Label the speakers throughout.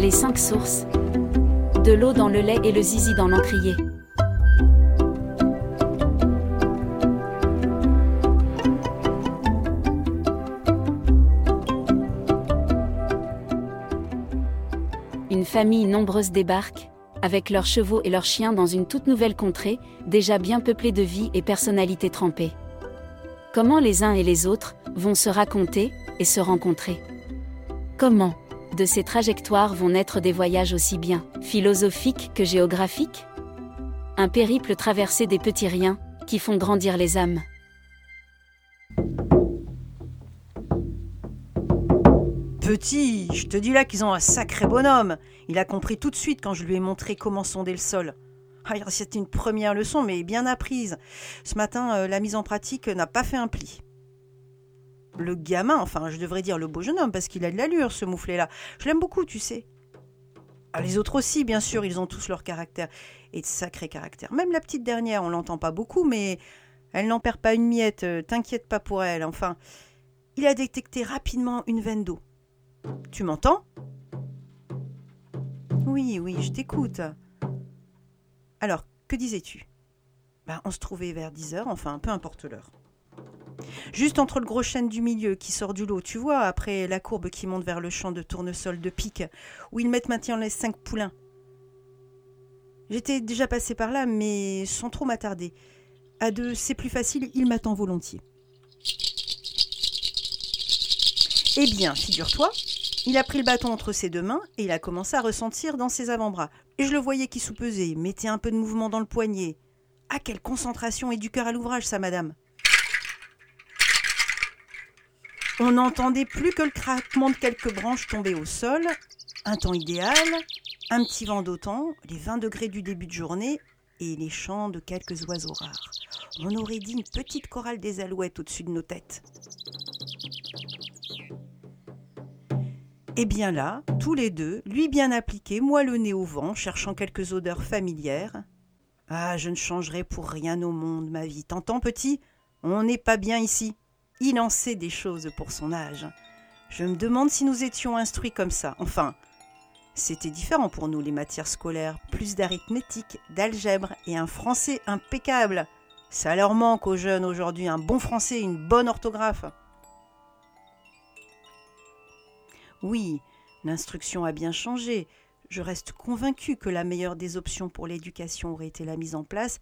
Speaker 1: Les cinq sources. De l'eau dans le lait et le zizi dans l'encrier. Une famille nombreuse débarque, avec leurs chevaux et leurs chiens dans une toute nouvelle contrée, déjà bien peuplée de vie et personnalités trempées. Comment les uns et les autres vont se raconter et se rencontrer? Comment? De ces trajectoires vont naître des voyages aussi bien philosophiques que géographiques? Un périple traversé des petits riens qui font grandir les âmes.
Speaker 2: Petit, je te dis là qu'ils ont un sacré bonhomme. Il a compris tout de suite quand je lui ai montré comment sonder le sol. Ah, C'était une première leçon, mais bien apprise. Ce matin, euh, la mise en pratique n'a pas fait un pli. Le gamin, enfin, je devrais dire le beau jeune homme, parce qu'il a de l'allure, ce mouflet-là. Je l'aime beaucoup, tu sais. Ah, les autres aussi, bien sûr, ils ont tous leur caractère. Et de sacrés caractères. Même la petite dernière, on l'entend pas beaucoup, mais elle n'en perd pas une miette. euh, T'inquiète pas pour elle. Enfin, il a détecté rapidement une veine d'eau. Tu m'entends? Oui, oui, je t'écoute. Alors, que disais-tu? Ben, On se trouvait vers 10 heures, enfin, peu importe l'heure. Juste entre le gros chêne du milieu qui sort du lot, tu vois, après la courbe qui monte vers le champ de tournesol de pique, où ils mettent maintenant les cinq poulains. J'étais déjà passé par là, mais sans trop m'attarder. À deux, c'est plus facile, il m'attend volontiers. Eh bien, figure-toi, il a pris le bâton entre ses deux mains et il a commencé à ressentir dans ses avant-bras. Et je le voyais qui soupesait, mettait un peu de mouvement dans le poignet. Ah, quelle concentration et du cœur à l'ouvrage, ça, madame? On n'entendait plus que le craquement de quelques branches tombées au sol, un temps idéal, un petit vent d'automne, les 20 degrés du début de journée et les chants de quelques oiseaux rares. On aurait dit une petite chorale des alouettes au-dessus de nos têtes. Et bien là, tous les deux, lui bien appliqué, moi le nez au vent, cherchant quelques odeurs familières. Ah, je ne changerai pour rien au monde ma vie. T'entends, petit? On n'est pas bien ici. Il en sait des choses pour son âge. Je me demande si nous étions instruits comme ça. Enfin, c'était différent pour nous, les matières scolaires. Plus d'arithmétique, d'algèbre et un français impeccable. Ça leur manque aux jeunes aujourd'hui, un bon français, une bonne orthographe. Oui, l'instruction a bien changé. Je reste convaincu que la meilleure des options pour l'éducation aurait été la mise en place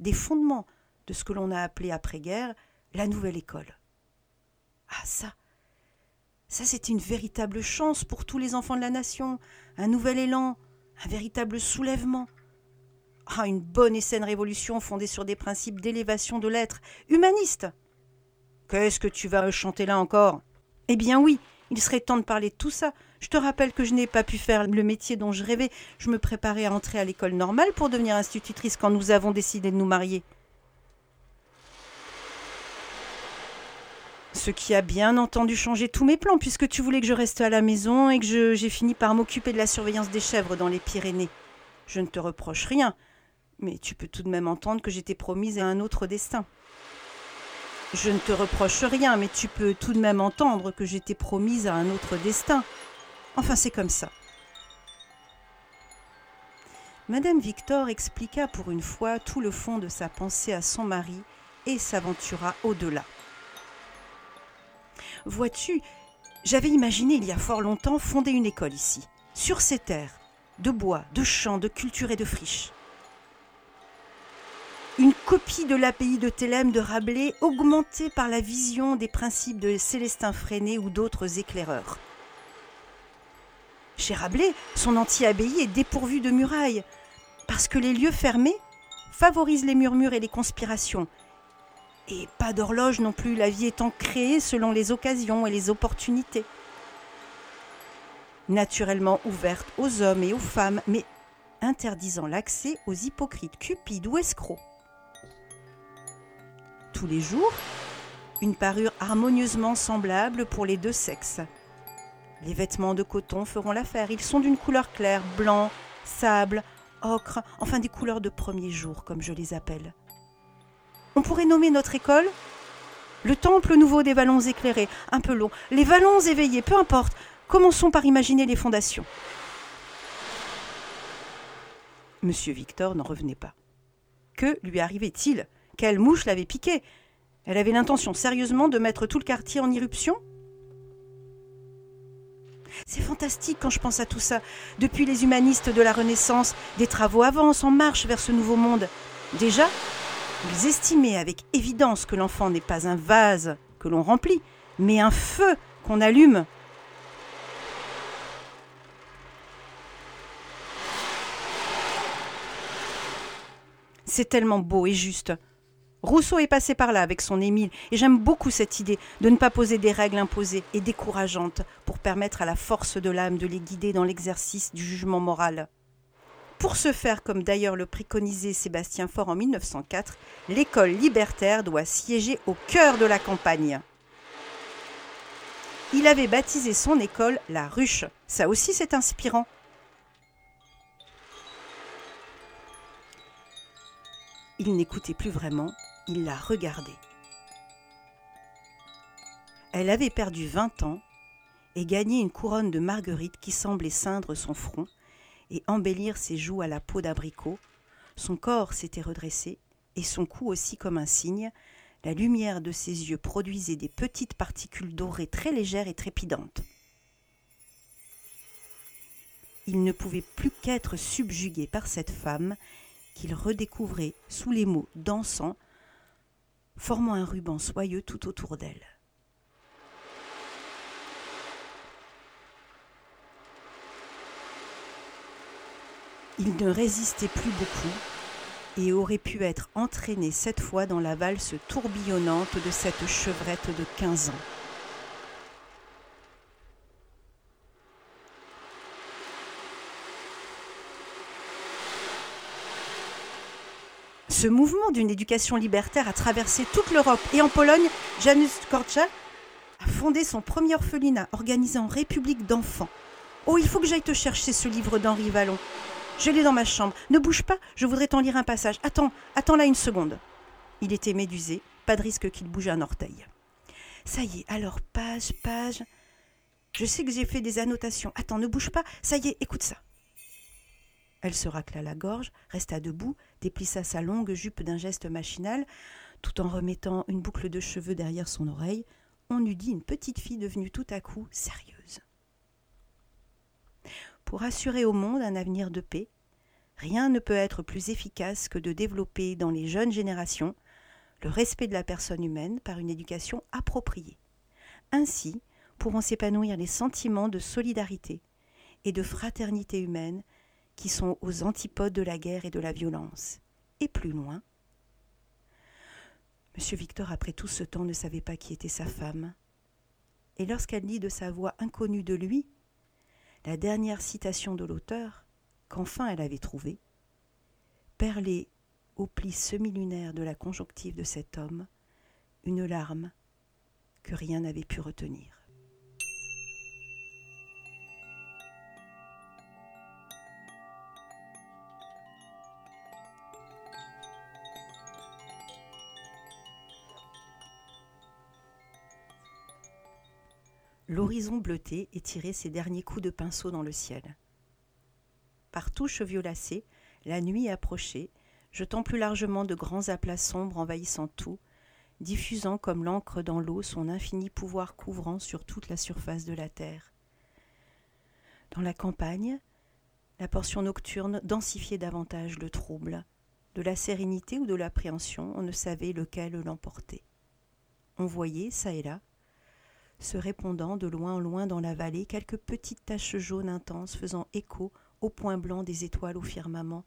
Speaker 2: des fondements de ce que l'on a appelé après-guerre la nouvelle école. Ah ça, ça c'était une véritable chance pour tous les enfants de la nation, un nouvel élan, un véritable soulèvement. Ah, une bonne et saine révolution fondée sur des principes d'élévation de l'être, humaniste. Qu'est-ce que tu vas chanter là encore? Eh bien oui, il serait temps de parler de tout ça. Je te rappelle que je n'ai pas pu faire le métier dont je rêvais. Je me préparais à entrer à l'école normale pour devenir institutrice quand nous avons décidé de nous marier. Ce qui a bien entendu changé tous mes plans, puisque tu voulais que je reste à la maison et que j'ai fini par m'occuper de la surveillance des chèvres dans les Pyrénées. Je ne te reproche rien, mais tu peux tout de même entendre que j'étais promise à un autre destin. Je ne te reproche rien, mais tu peux tout de même entendre que j'étais promise à un autre destin. Enfin, c'est comme ça. Madame Victor expliqua pour une fois tout le fond de sa pensée à son mari et s'aventura au-delà. Vois-tu, j'avais imaginé il y a fort longtemps fonder une école ici, sur ces terres, de bois, de champs, de culture et de friches une copie de l'API de Thélème de Rabelais augmentée par la vision des principes de Célestin Freinet ou d'autres éclaireurs. Chez Rabelais, son anti-abbaye est dépourvu de murailles, parce que les lieux fermés favorisent les murmures et les conspirations. Et pas d'horloge non plus, la vie étant créée selon les occasions et les opportunités. Naturellement ouverte aux hommes et aux femmes, mais interdisant l'accès aux hypocrites cupides ou escrocs tous les jours, une parure harmonieusement semblable pour les deux sexes. Les vêtements de coton feront l'affaire. Ils sont d'une couleur claire, blanc, sable, ocre, enfin des couleurs de premier jour, comme je les appelle. On pourrait nommer notre école le temple nouveau des vallons éclairés, un peu long, les vallons éveillés, peu importe. Commençons par imaginer les fondations. Monsieur Victor n'en revenait pas. Que lui arrivait-il? Quelle mouche l'avait piqué? Elle avait l'intention sérieusement de mettre tout le quartier en irruption? C'est fantastique quand je pense à tout ça. Depuis les humanistes de la Renaissance, des travaux avancent en marche vers ce nouveau monde. Déjà, ils estimaient avec évidence que l'enfant n'est pas un vase que l'on remplit, mais un feu qu'on allume. C'est tellement beau et juste. Rousseau est passé par là avec son Émile, et j'aime beaucoup cette idée de ne pas poser des règles imposées et décourageantes pour permettre à la force de l'âme de les guider dans l'exercice du jugement moral. Pour ce faire, comme d'ailleurs le préconisait Sébastien Faure en 1904, l'école libertaire doit siéger au cœur de la campagne. Il avait baptisé son école la ruche. Ça aussi c'est inspirant. Il n'écoutait plus vraiment, il la regardait. Elle avait perdu vingt ans et gagné une couronne de marguerite qui semblait ceindre son front et embellir ses joues à la peau d'abricot. Son corps s'était redressé et son cou aussi comme un cygne. La lumière de ses yeux produisait des petites particules dorées très légères et trépidantes. Il ne pouvait plus qu'être subjugué par cette femme qu'il redécouvrait sous les mots dansant formant un ruban soyeux tout autour d'elle. Il ne résistait plus beaucoup et aurait pu être entraîné cette fois dans la valse tourbillonnante de cette chevrette de quinze ans. Ce mouvement d'une éducation libertaire a traversé toute l'Europe et en Pologne, Janusz Korczak a fondé son premier orphelinat organisé en République d'enfants. Oh, il faut que j'aille te chercher ce livre d'Henri Vallon. Je l'ai dans ma chambre. Ne bouge pas, je voudrais t'en lire un passage. Attends, attends là une seconde. Il était médusé, pas de risque qu'il bouge un orteil. Ça y est, alors page, page. Je sais que j'ai fait des annotations. Attends, ne bouge pas. Ça y est, écoute ça. Elle se racla la gorge, resta debout, déplissa sa longue jupe d'un geste machinal, tout en remettant une boucle de cheveux derrière son oreille. On eût dit une petite fille devenue tout à coup sérieuse. Pour assurer au monde un avenir de paix, rien ne peut être plus efficace que de développer dans les jeunes générations le respect de la personne humaine par une éducation appropriée. Ainsi pourront s'épanouir les sentiments de solidarité et de fraternité humaine qui sont aux antipodes de la guerre et de la violence. Et plus loin, Monsieur Victor, après tout ce temps, ne savait pas qui était sa femme. Et lorsqu'elle dit de sa voix inconnue de lui, la dernière citation de l'auteur, qu'enfin elle avait trouvée, perlait au pli semi-lunaire de la conjonctive de cet homme une larme que rien n'avait pu retenir. L'horizon bleuté étirait ses derniers coups de pinceau dans le ciel. Par touches violacées, la nuit approchait, jetant plus largement de grands aplats sombres envahissant tout, diffusant comme l'encre dans l'eau son infini pouvoir couvrant sur toute la surface de la terre. Dans la campagne, la portion nocturne densifiait davantage le trouble. De la sérénité ou de l'appréhension, on ne savait lequel l'emportait. On voyait, çà et là, se répondant de loin en loin dans la vallée, quelques petites taches jaunes intenses faisant écho au point blanc des étoiles au firmament,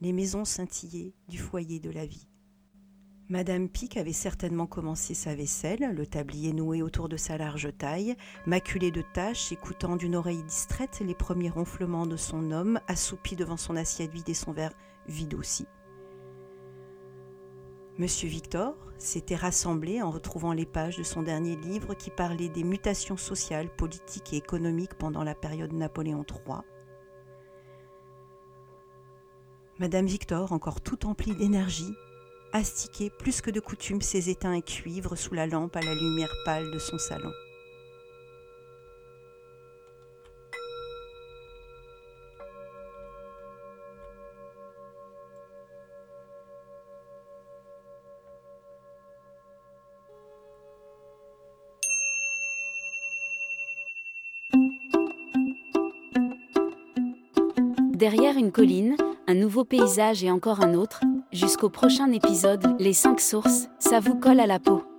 Speaker 2: les maisons scintillaient du foyer de la vie. Madame Pic avait certainement commencé sa vaisselle, le tablier noué autour de sa large taille, maculé de taches, écoutant d'une oreille distraite les premiers ronflements de son homme, assoupi devant son assiette vide et son verre vide aussi. Monsieur Victor s'était rassemblé en retrouvant les pages de son dernier livre qui parlait des mutations sociales, politiques et économiques pendant la période Napoléon III. Madame Victor, encore tout emplie d'énergie, astiquait plus que de coutume ses étains et cuivres sous la lampe à la lumière pâle de son salon.
Speaker 1: Derrière une colline, un nouveau paysage et encore un autre, jusqu'au prochain épisode, les 5 sources, ça vous colle à la peau.